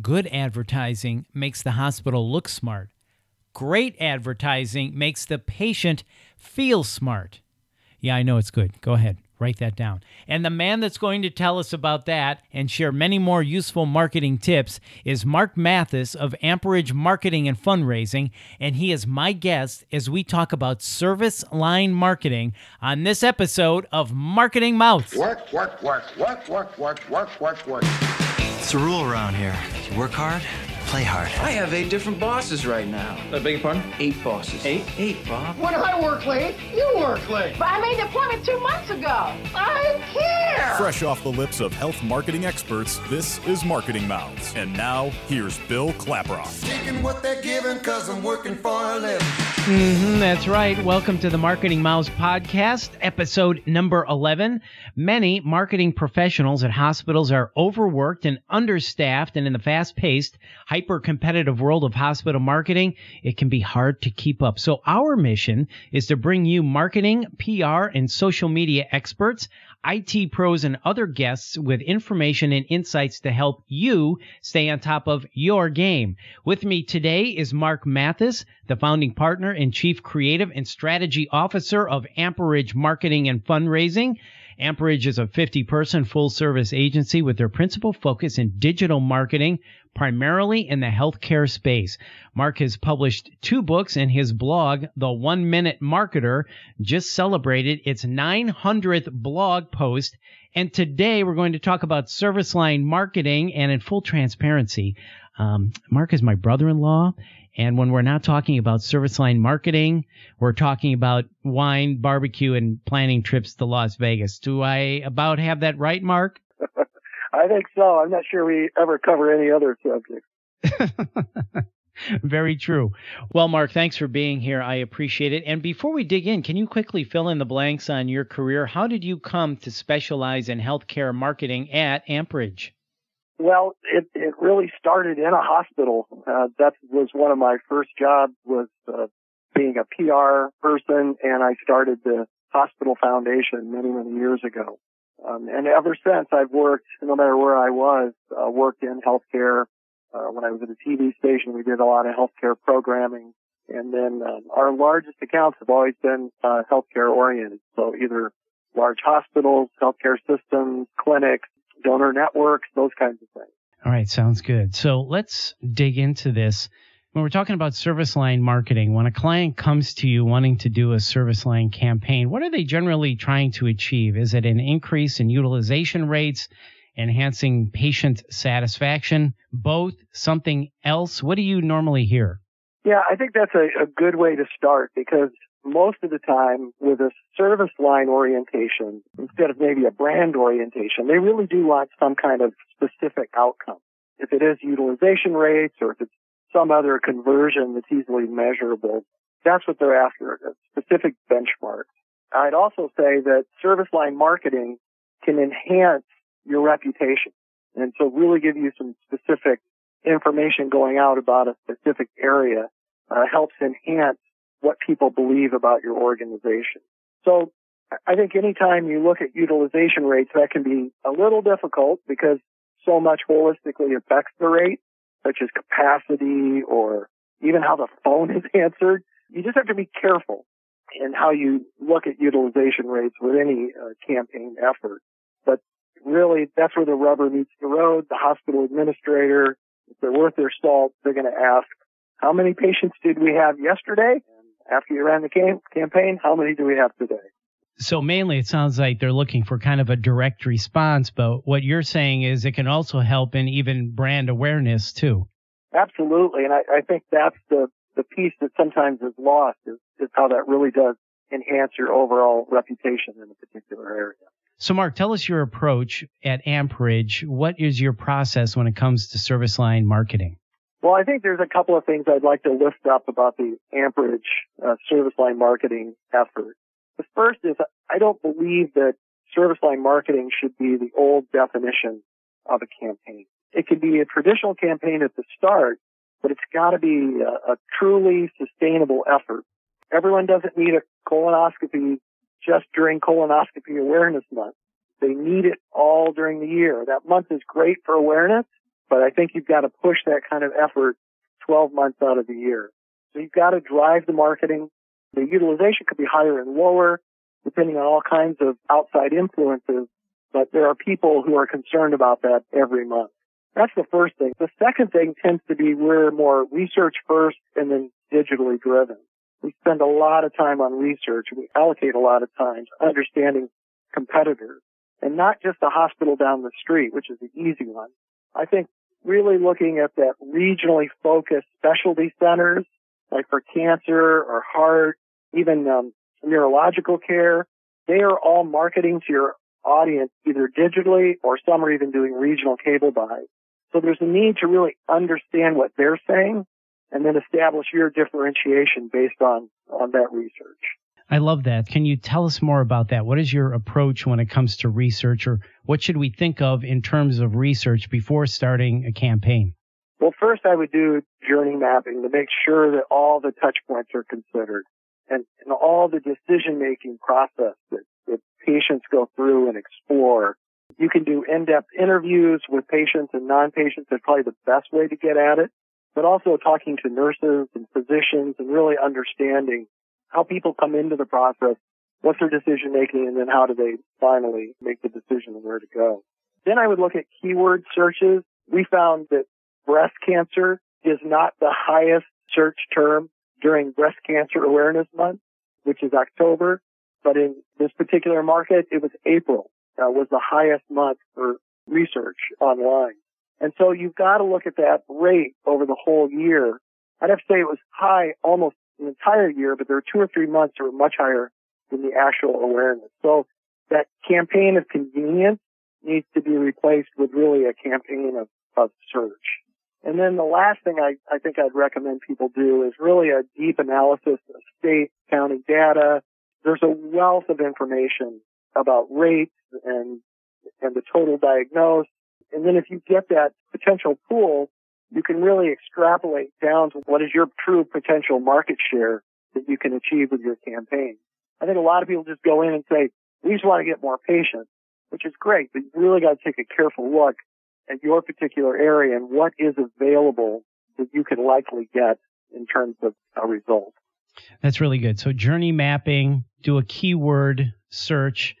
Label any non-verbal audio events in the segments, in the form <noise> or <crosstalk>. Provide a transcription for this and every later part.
Good advertising makes the hospital look smart. Great advertising makes the patient feel smart. Yeah, I know it's good. Go ahead, write that down. And the man that's going to tell us about that and share many more useful marketing tips is Mark Mathis of Amperage Marketing and Fundraising. And he is my guest as we talk about service line marketing on this episode of Marketing Mouths. Work, work, work, work, work, work, work, work, work. It's a rule around here. You work hard, play hard. I have eight different bosses right now. I beg your pardon? Eight bosses. Eight? Eight, Bob. When I work late, you work late. But I made the appointment two months ago. I don't care. Fresh off the lips of health marketing experts, this is Marketing Mouths. And now, here's Bill Klaproth. Taking what they're giving cause I'm working for a living. hmm that's right. Welcome to the Marketing Mouths podcast, episode number 11. Many marketing professionals at hospitals are overworked and understaffed, and in the fast paced, hyper competitive world of hospital marketing, it can be hard to keep up. So, our mission is to bring you marketing, PR, and social media experts. IT pros and other guests with information and insights to help you stay on top of your game. With me today is Mark Mathis, the founding partner and chief creative and strategy officer of Amperage Marketing and Fundraising. Amperage is a 50 person full service agency with their principal focus in digital marketing, primarily in the healthcare space. Mark has published two books and his blog, The One Minute Marketer, just celebrated its 900th blog post. And today we're going to talk about service line marketing and in full transparency. Um, Mark is my brother-in-law. And when we're not talking about service line marketing, we're talking about wine, barbecue, and planning trips to Las Vegas. Do I about have that right, Mark? I think so. I'm not sure we ever cover any other subjects. <laughs> Very true. Well, Mark, thanks for being here. I appreciate it. And before we dig in, can you quickly fill in the blanks on your career? How did you come to specialize in healthcare marketing at Amperage? Well, it, it really started in a hospital. Uh, that was one of my first jobs was uh, being a PR person, and I started the hospital foundation many, many years ago. Um, and ever since, I've worked, no matter where I was, uh, worked in healthcare. Uh, when I was at a TV station, we did a lot of healthcare programming. And then um, our largest accounts have always been uh, healthcare oriented. So either large hospitals, healthcare systems, clinics, donor networks, those kinds of things. All right, sounds good. So let's dig into this. When we're talking about service line marketing, when a client comes to you wanting to do a service line campaign, what are they generally trying to achieve? Is it an increase in utilization rates, enhancing patient satisfaction, both, something else? What do you normally hear? Yeah, I think that's a, a good way to start because most of the time with a service line orientation, instead of maybe a brand orientation, they really do want some kind of specific outcome. If it is utilization rates or if it's some other conversion that's easily measurable, that's what they're after, a specific benchmark. I'd also say that service line marketing can enhance your reputation and so really give you some specific information going out about a specific area uh, helps enhance what people believe about your organization. So I think anytime you look at utilization rates, that can be a little difficult because so much holistically affects the rate, such as capacity or even how the phone is <laughs> answered. You just have to be careful in how you look at utilization rates with any uh, campaign effort. But really, that's where the rubber meets the road. The hospital administrator, if they're worth their salt, they're going to ask, how many patients did we have yesterday? after you ran the cam- campaign, how many do we have today? So mainly it sounds like they're looking for kind of a direct response, but what you're saying is it can also help in even brand awareness too. Absolutely. And I, I think that's the, the piece that sometimes is lost is, is how that really does enhance your overall reputation in a particular area. So Mark, tell us your approach at Amperage. What is your process when it comes to service line marketing? Well, I think there's a couple of things I'd like to lift up about the Amperage uh, service line marketing effort. The first is I don't believe that service line marketing should be the old definition of a campaign. It can be a traditional campaign at the start, but it's got to be a, a truly sustainable effort. Everyone doesn't need a colonoscopy just during colonoscopy awareness month. They need it all during the year. That month is great for awareness, but I think you've got to push that kind of effort 12 months out of the year. So you've got to drive the marketing. The utilization could be higher and lower depending on all kinds of outside influences, but there are people who are concerned about that every month. That's the first thing. The second thing tends to be we're more research first and then digitally driven. We spend a lot of time on research. We allocate a lot of time to understanding competitors and not just the hospital down the street, which is the easy one. I think really looking at that regionally focused specialty centers, like for cancer or heart, even um, neurological care, they are all marketing to your audience either digitally or some are even doing regional cable buys. So there's a need to really understand what they're saying and then establish your differentiation based on, on that research. I love that. Can you tell us more about that? What is your approach when it comes to research or what should we think of in terms of research before starting a campaign? Well, first I would do journey mapping to make sure that all the touch points are considered and, and all the decision making process that, that patients go through and explore. You can do in-depth interviews with patients and non-patients. That's probably the best way to get at it, but also talking to nurses and physicians and really understanding how people come into the process, what's their decision making, and then how do they finally make the decision of where to go. Then I would look at keyword searches. We found that breast cancer is not the highest search term during Breast Cancer Awareness Month, which is October. But in this particular market, it was April uh, was the highest month for research online. And so you've got to look at that rate over the whole year. I'd have to say it was high almost an entire year, but there were two or three months that were much higher than the actual awareness. So that campaign of convenience needs to be replaced with really a campaign of, of search. And then the last thing I, I think I'd recommend people do is really a deep analysis of state, county data. There's a wealth of information about rates and, and the total diagnosed. And then if you get that potential pool, you can really extrapolate down to what is your true potential market share that you can achieve with your campaign. I think a lot of people just go in and say, we just want to get more patients, which is great, but you really got to take a careful look at your particular area and what is available that you can likely get in terms of a result. That's really good. So journey mapping, do a keyword search.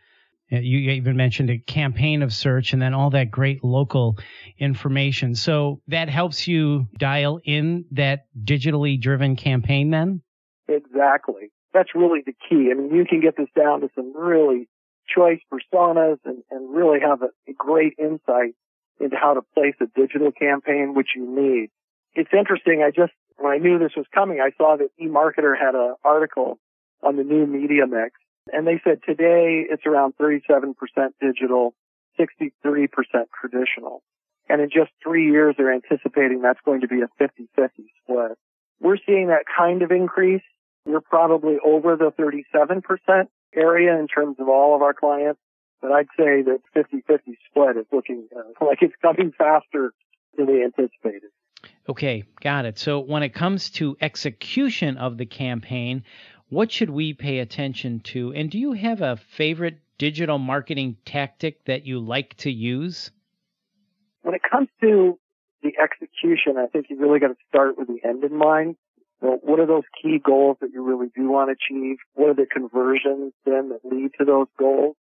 Uh, you even mentioned a campaign of search and then all that great local information. So that helps you dial in that digitally driven campaign then? Exactly. That's really the key. I mean, you can get this down to some really choice personas and, and really have a, a great insight into how to place a digital campaign, which you need. It's interesting. I just, when I knew this was coming, I saw that eMarketer had an article on the new media mix. And they said today it's around 37% digital, 63% traditional. And in just three years, they're anticipating that's going to be a 50-50 split. We're seeing that kind of increase. We're probably over the 37% area in terms of all of our clients. But I'd say that 50-50 split is looking uh, <laughs> like it's coming faster than we anticipated. Okay, got it. So when it comes to execution of the campaign, what should we pay attention to? And do you have a favorite digital marketing tactic that you like to use? When it comes to the execution, I think you really got to start with the end in mind. Well, what are those key goals that you really do want to achieve? What are the conversions then that lead to those goals?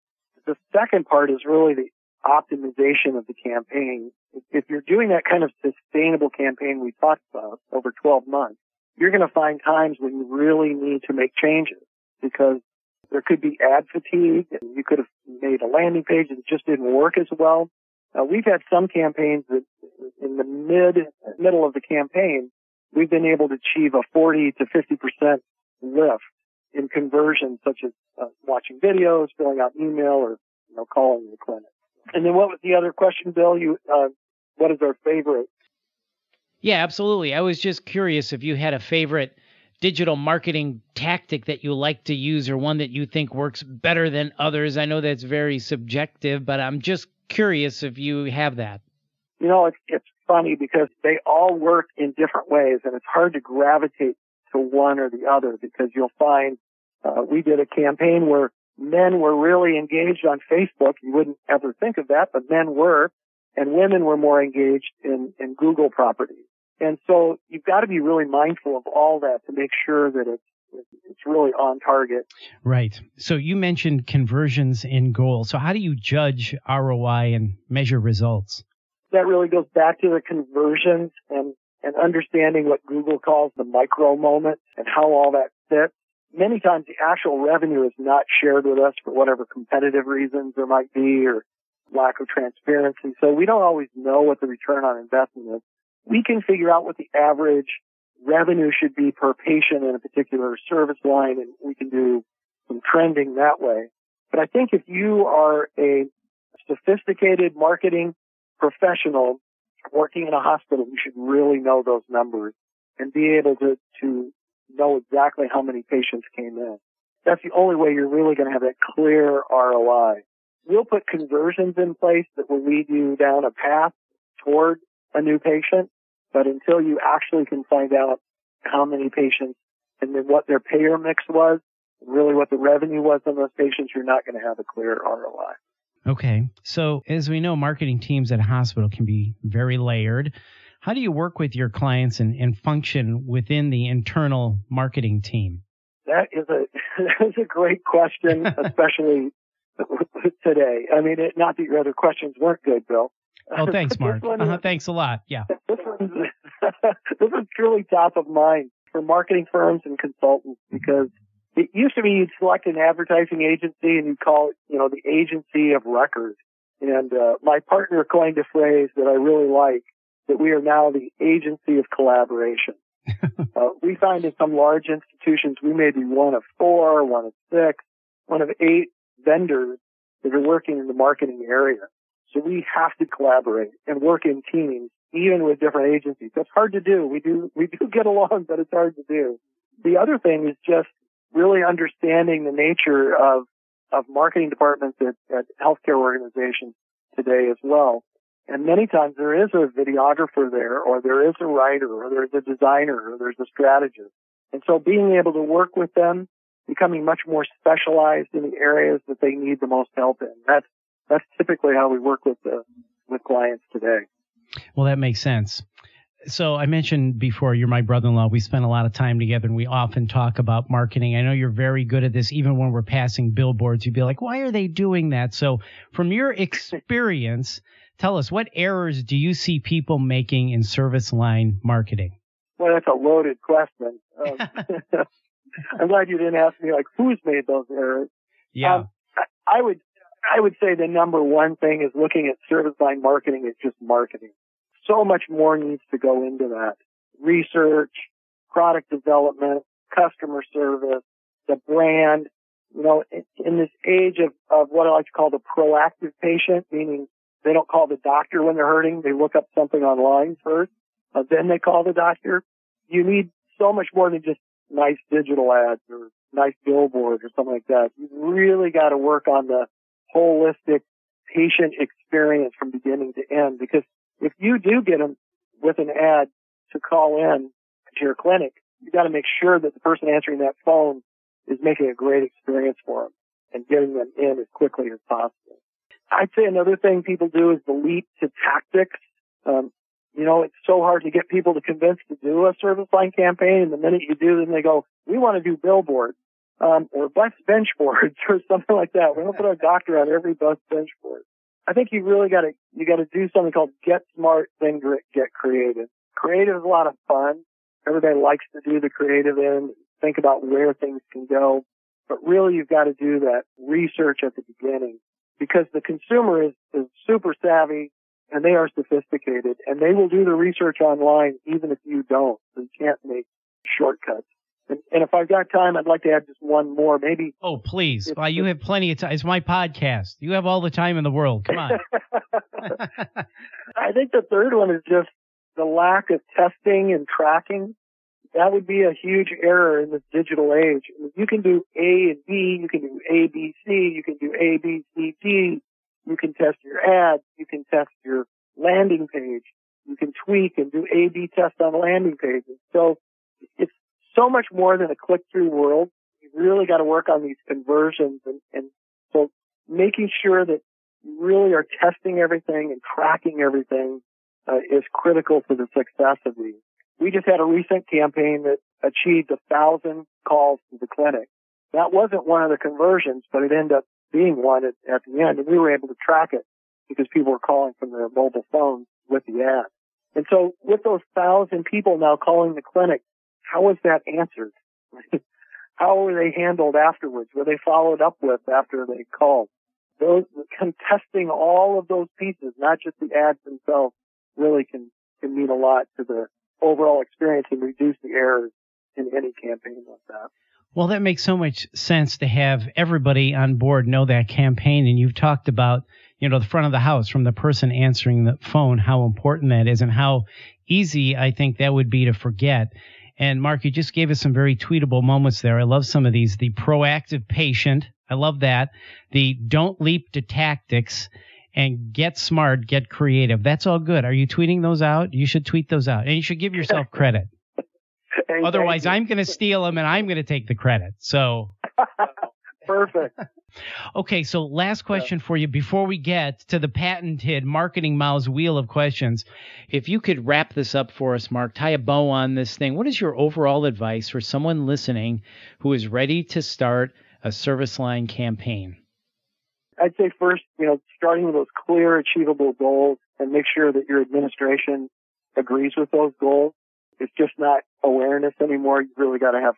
The second part is really the optimization of the campaign. If you're doing that kind of sustainable campaign we talked about over 12 months, you're going to find times when you really need to make changes because there could be ad fatigue and you could have made a landing page that just didn't work as well. We've had some campaigns that in the mid, middle of the campaign, we've been able to achieve a 40 to 50% lift in conversions such as uh, watching videos, filling out email, or you know calling the clinic. And then what was the other question, Bill? You uh, what is our favorite? Yeah, absolutely. I was just curious if you had a favorite digital marketing tactic that you like to use or one that you think works better than others. I know that's very subjective, but I'm just curious if you have that. You know, it's, it's funny because they all work in different ways and it's hard to gravitate to one or the other because you'll find uh, we did a campaign where men were really engaged on Facebook. You wouldn't ever think of that, but men were. and women were more engaged in, in Google properties. And so you've got to be really mindful of all that to make sure that it's it's really on target. Right. So you mentioned conversions in goal. So how do you judge ROI and measure results? That really goes back to the conversions and, and understanding what Google calls the micro moment and how all that fits. Many times the actual revenue is not shared with us for whatever competitive reasons there might be or lack of transparency. So we don't always know what the return on investment is. We can figure out what the average revenue should be per patient in a particular service line and we can do some trending that way. But I think if you are a sophisticated marketing professional working in a hospital, you should really know those numbers and be able to, to know exactly how many patients came in. That's the only way you're really going to have that clear ROI. We'll put conversions in place that will lead you down a path toward a new patient, but until you actually can find out how many patients and then what their payer mix was, really what the revenue was on those patients, you're not going to have a clear ROI. Okay. So, as we know, marketing teams at a hospital can be very layered. How do you work with your clients and, and function within the internal marketing team? That is a <laughs> that is a great question, <laughs> especially today. I mean, it, not that your other questions weren't good, Bill. Oh, thanks, <laughs> Mark. Uh-huh, thanks a lot. Yeah. This one's, this is truly top of mind for marketing firms and consultants because it used to be you'd select an advertising agency and you'd call it, you know, the agency of record. And uh, my partner coined a phrase that I really like that we are now the agency of collaboration. <laughs> uh, we find in some large institutions we may be one of four, one of six, one of eight vendors that are working in the marketing area. So we have to collaborate and work in teams, even with different agencies. That's hard to do. We do, we do get along, but it's hard to do. The other thing is just really understanding the nature of, of marketing departments at, at healthcare organizations today as well. And many times there is a videographer there, or there is a writer, or there's a designer, or there's a strategist. And so being able to work with them, becoming much more specialized in the areas that they need the most help in. That's that's typically how we work with the with clients today. Well, that makes sense. So I mentioned before you're my brother-in-law. We spend a lot of time together and we often talk about marketing. I know you're very good at this even when we're passing billboards. You'd be like, "Why are they doing that?" So from your experience, <laughs> tell us what errors do you see people making in service line marketing? Well, that's a loaded question. <laughs> Um, <laughs> I'm glad you didn't ask me like who's made those errors. Yeah. Um, I would I would say the number one thing is looking at service line marketing is just marketing. So much more needs to go into that. Research, product development, customer service, the brand. You know, in, this age of, of what I like to call the proactive patient, meaning they don't call the doctor when they're hurting. They look up something online first, uh, then they call the doctor. You need so much more than just nice digital ads or nice billboard or something like that. You really got to work on the holistic patient experience from beginning to end. Because if you do get them with an ad to call in to your clinic, you got to make sure that the person answering that phone is making a great experience for them and getting them in as quickly as possible. I'd say another thing people do is the leap to tactics. Um, you know, it's so hard to get people to convince to do a service line campaign. And the minute you do, then they go, we want to do billboards um, or bus bench boards <laughs> or something like that. We don't put our doctor on every bus bench board. I think you really got to you got to do something called get smart, then get creative. Creative is a lot of fun. Everybody likes to do the creative end, think about where things can go, but really you've got to do that research at the beginning because the consumer is, is super savvy and they are sophisticated and they will do the research online even if you don't. So you can't make shortcuts. And, and, if I've got time, I'd like to add just one more, maybe. Oh, please. Well, you have plenty of time. It's my podcast. You have all the time in the world. Come on. <laughs> <laughs> I think the third one is just the lack of testing and tracking. That would be a huge error in this digital age. You can do A and B, you can do A, B, C, you can do A, B, C, D. You can test your ads, you can test your landing page, you can tweak and do A, B tests on landing pages. So it's so much more than a click-through world. You've really got to work on these conversions and, and so making sure that you really are testing everything and tracking everything uh, is critical to the success of these. We just had a recent campaign that achieved a thousand calls to the clinic. That wasn't one of the conversions, but it ended up being one at, at the end, and we were able to track it because people were calling from their mobile phones with the ad. And so with those thousand people now calling the clinic, how was that answered? <laughs> how were they handled afterwards? Were they followed up with after they called? Those contesting all of those pieces, not just the ads themselves, really can can mean a lot to the overall experience and reduce the errors in any campaign like that. Well, that makes so much sense to have everybody on board know that campaign. And you've talked about, you know, the front of the house from the person answering the phone, how important that is and how easy I think that would be to forget. And Mark, you just gave us some very tweetable moments there. I love some of these. The proactive patient. I love that. The don't leap to tactics and get smart, get creative. That's all good. Are you tweeting those out? You should tweet those out and you should give yourself credit. <laughs> Otherwise. I'm going to steal them and I'm going to take the credit. So, <laughs> perfect. <laughs> okay. So last question for you before we get to the patented marketing mouths wheel of questions. If you could wrap this up for us, Mark, tie a bow on this thing. What is your overall advice for someone listening who is ready to start a service line campaign? I'd say first, you know, starting with those clear, achievable goals and make sure that your administration agrees with those goals. It's just not awareness anymore. You really got to have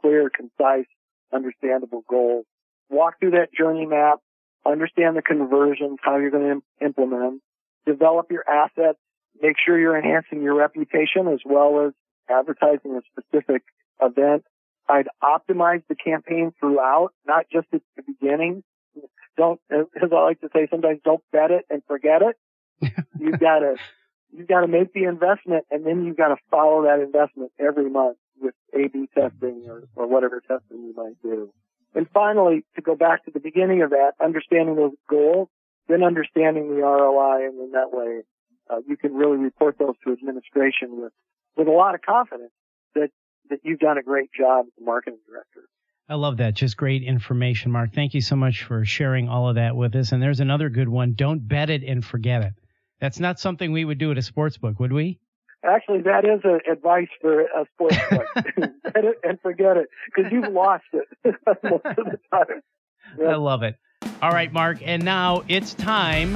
clear, concise, understandable goals. Walk through that journey map, understand the conversions, how you're going to Im- implement them, develop your assets, make sure you're enhancing your reputation as well as advertising a specific event. I'd optimize the campaign throughout, not just at the beginning. Don't, as I like to say, sometimes don't bet it and forget it. <laughs> You've got to, you've got to make the investment and then you've got to follow that investment every month with A-B testing or, or whatever testing you might do. And finally, to go back to the beginning of that, understanding those goals, then understanding the ROI and in that way, uh, you can really report those to administration with, with a lot of confidence that, that you've done a great job as a marketing director. I love that. Just great information, Mark. Thank you so much for sharing all of that with us. And there's another good one. Don't bet it and forget it. That's not something we would do at a sports book, would we? Actually, that is a, advice for a sports book. <laughs> Bet it and forget it because you've lost it <laughs> most of the time. I love it. All right, Mark. And now it's time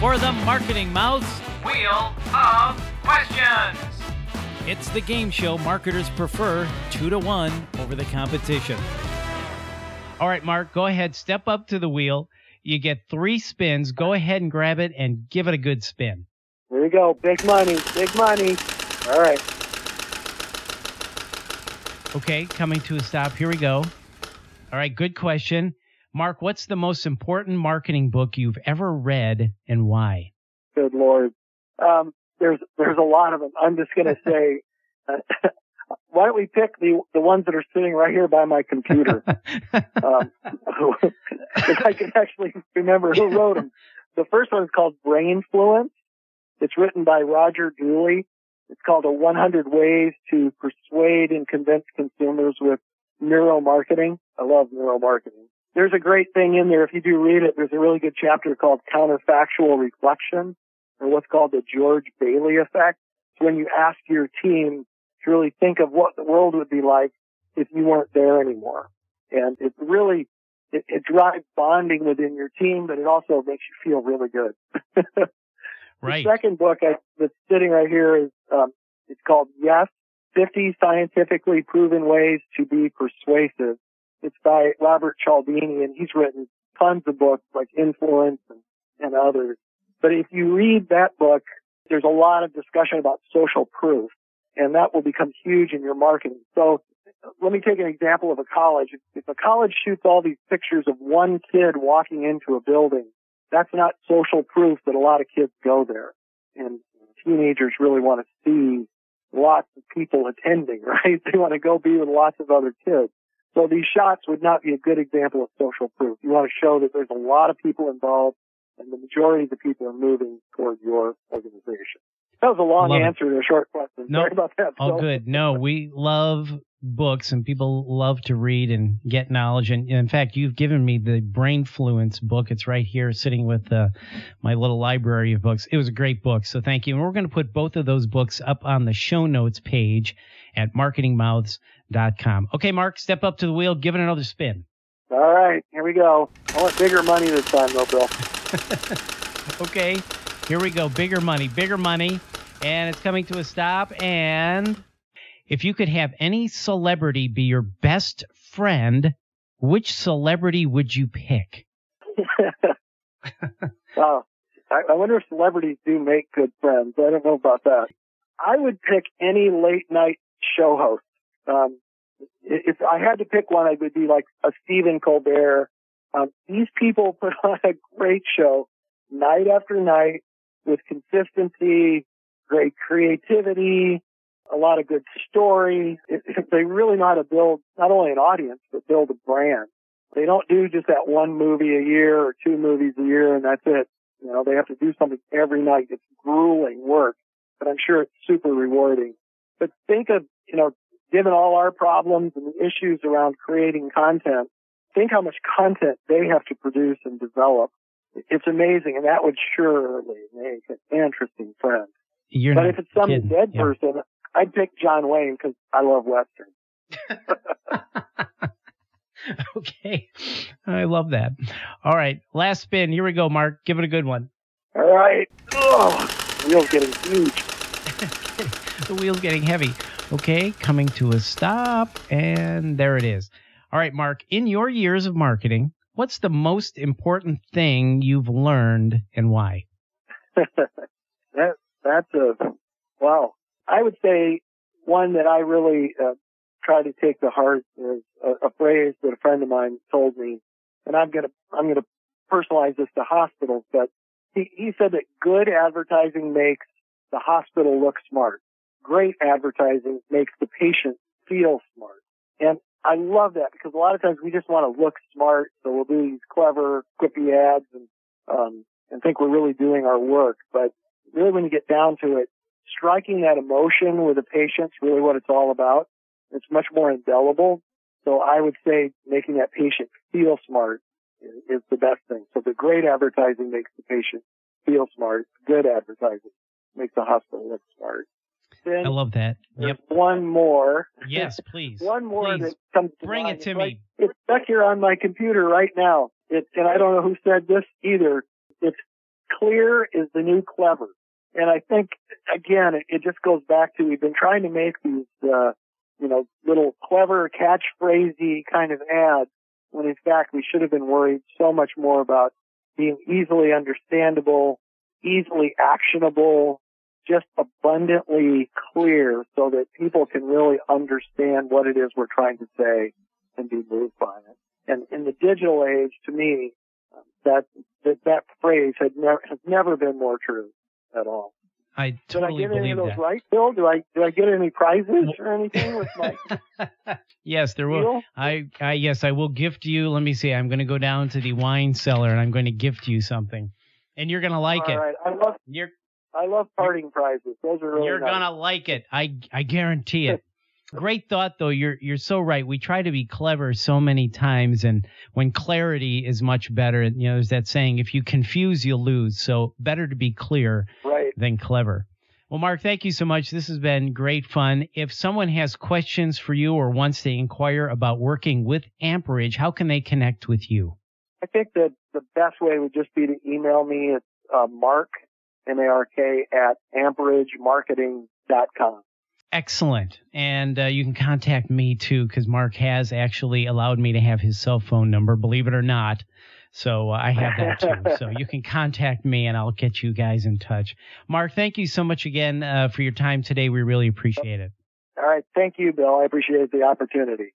for the Marketing Mouths Wheel of Questions. It's the game show marketers prefer two to one over the competition. All right, Mark, go ahead. Step up to the wheel. You get three spins. Go ahead and grab it and give it a good spin. There you go. Big money. Big money. All right. Okay, coming to a stop. Here we go. All right, good question. Mark, what's the most important marketing book you've ever read and why? Good Lord. Um, there's, there's a lot of them. I'm just going <laughs> to say, uh, <laughs> why don't we pick the, the ones that are sitting right here by my computer? <laughs> um, I can actually remember who wrote them. The first one is called Brain Brainfluence. It's written by Roger Dooley. It's called a 100 Ways to Persuade and Convince Consumers with Neuromarketing. I love neuromarketing. There's a great thing in there. If you do read it, there's a really good chapter called Counterfactual Reflection or what's called the George Bailey effect. It's when you ask your team to really think of what the world would be like if you weren't there anymore. And it really, it, it drives bonding within your team, but it also makes you feel really good. <laughs> right. The second book I, that's sitting right here is, um, it's called Yes, 50 Scientifically Proven Ways to Be Persuasive. It's by Robert Cialdini and he's written tons of books like Influence and, and others. But if you read that book, there's a lot of discussion about social proof and that will become huge in your marketing. So let me take an example of a college. If a college shoots all these pictures of one kid walking into a building, that's not social proof that a lot of kids go there. And teenagers really want to see lots of people attending, <laughs> right? They want to go be with lots of other kids. So these shots would not be a good example of social proof. You want to show that there's a lot of people involved and the majority of the people are moving toward your organization. That was a long Love it. answer to a short question. No, Sorry about that. All Phil. good. No, <laughs> we love books, and people love to read and get knowledge. And in fact, you've given me the Brainfluence book. It's right here, sitting with uh, my little library of books. It was a great book, so thank you. And we're going to put both of those books up on the show notes page at marketingmouths.com. Okay, Mark, step up to the wheel, give it another spin. All right, here we go. I want bigger money this time, though, Bill. <laughs> Okay, here we go. Bigger money, bigger money. And it's coming to a stop. And if you could have any celebrity be your best friend, which celebrity would you pick? <laughs> wow. I, I wonder if celebrities do make good friends. I don't know about that. I would pick any late night show host. Um, if I had to pick one, I would be like a Stephen Colbert. Um, these people <laughs> put on a great show night after night with consistency, great creativity, a lot of good stories. It, it, they really know how to build not only an audience, but build a brand. They don't do just that one movie a year or two movies a year and that's it. You know, they have to do something every night. It's grueling work, but I'm sure it's super rewarding. But think of, you know, given all our problems and the issues around creating content, think how much content they have to produce and develop. It's amazing, and that would surely make an interesting friend. You're but if it's some kidding. dead Yeah. person, I'd pick John Wayne because I love westerns. <laughs> <laughs> okay. I love that. All right. Last spin. Here we go, Mark. Give it a good one. All right. Oh, wheel's getting huge. <laughs> The wheel's getting heavy. Okay. Coming to a stop. And there it is. All right, Mark. In your years of marketing, what's the most important thing you've learned and why? <laughs> that that's a wow. I would say one that I really uh, try to take to heart is a, a phrase that a friend of mine told me, and I'm gonna I'm gonna personalize this to hospitals, but he, he said that good advertising makes the hospital look smart. Great advertising makes the patient feel smart. And I love that because a lot of times we just want to look smart, so we'll do these clever, quippy ads and um, and think we're really doing our work. But really, when you get down to it, striking that emotion with the patient's really what it's all about. It's much more indelible. So I would say making that patient feel smart is, is the best thing. So the great advertising makes the patient feel smart. Good advertising makes the hospital look smart. Then I love that. there's Yep. one more. Yes, <laughs> please. One more Please. that comes to Bring mind. it to It's me. like- it's stuck here on my computer right now. It, and I don't know who said this either. It's clear is the new clever. And I think, again, it, it just goes back to we've been trying to make these, uh, you know, little clever catchphrasey kind of ads when in fact we should have been worried so much more about being easily understandable, easily actionable, just abundantly clear so that people can really understand what it is we're trying to say and be moved by it. And in the digital age, to me, um, that that, that phrase had never has never been more true at all. I totally Did I get any of those that. right, Bill? Do I do I get any prizes or anything with my <laughs> yes, there will. deal? I, I yes, I will gift you. Let me see. I'm going to go down to the wine cellar and I'm going to gift you something, and you're going to like All it. right. I love You're I love parting prizes. Those are really you're nice. gonna like it. I I guarantee it. <laughs> Great thought though. You're you're so right. We try to be clever so many times, and when clarity is much better, you know, there's that saying: if you confuse, you'll lose. So better to be clear right. than clever. Well, Mark, thank you so much. This has been great fun. If someone has questions for you or wants to inquire about working with Amperage, how can they connect with you? I think that the best way would just be to email me. at uh, Mark M A R K at amperagemarketing.com. Excellent. And uh, you can contact me too, because Mark has actually allowed me to have his cell phone number, believe it or not. So uh, I have that too. <laughs> so you can contact me and I'll get you guys in touch. Mark, thank you so much again uh, for your time today. We really appreciate it. All right. Thank you, Bill. I appreciate the opportunity.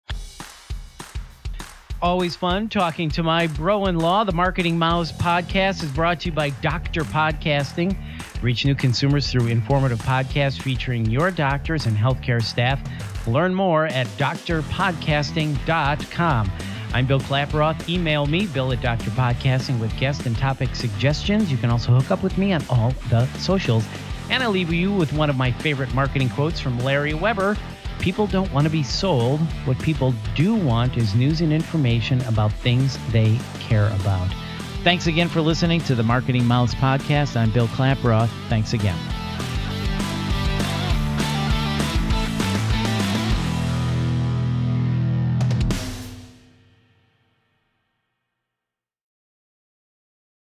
Always fun talking to my bro in law. The Marketing Mouths podcast is brought to you by Doctor Podcasting. Reach new consumers through informative podcasts featuring your doctors and healthcare staff. Learn more at drpodcasting.com. I'm Bill Klaproth. Email me, bill at Dr. Podcasting, with guest and topic suggestions. You can also hook up with me on all the socials. And I leave you with one of my favorite marketing quotes from Larry Weber People don't want to be sold. What people do want is news and information about things they care about. Thanks again for listening to the Marketing Mouths podcast. I'm Bill Klaproth. Thanks again.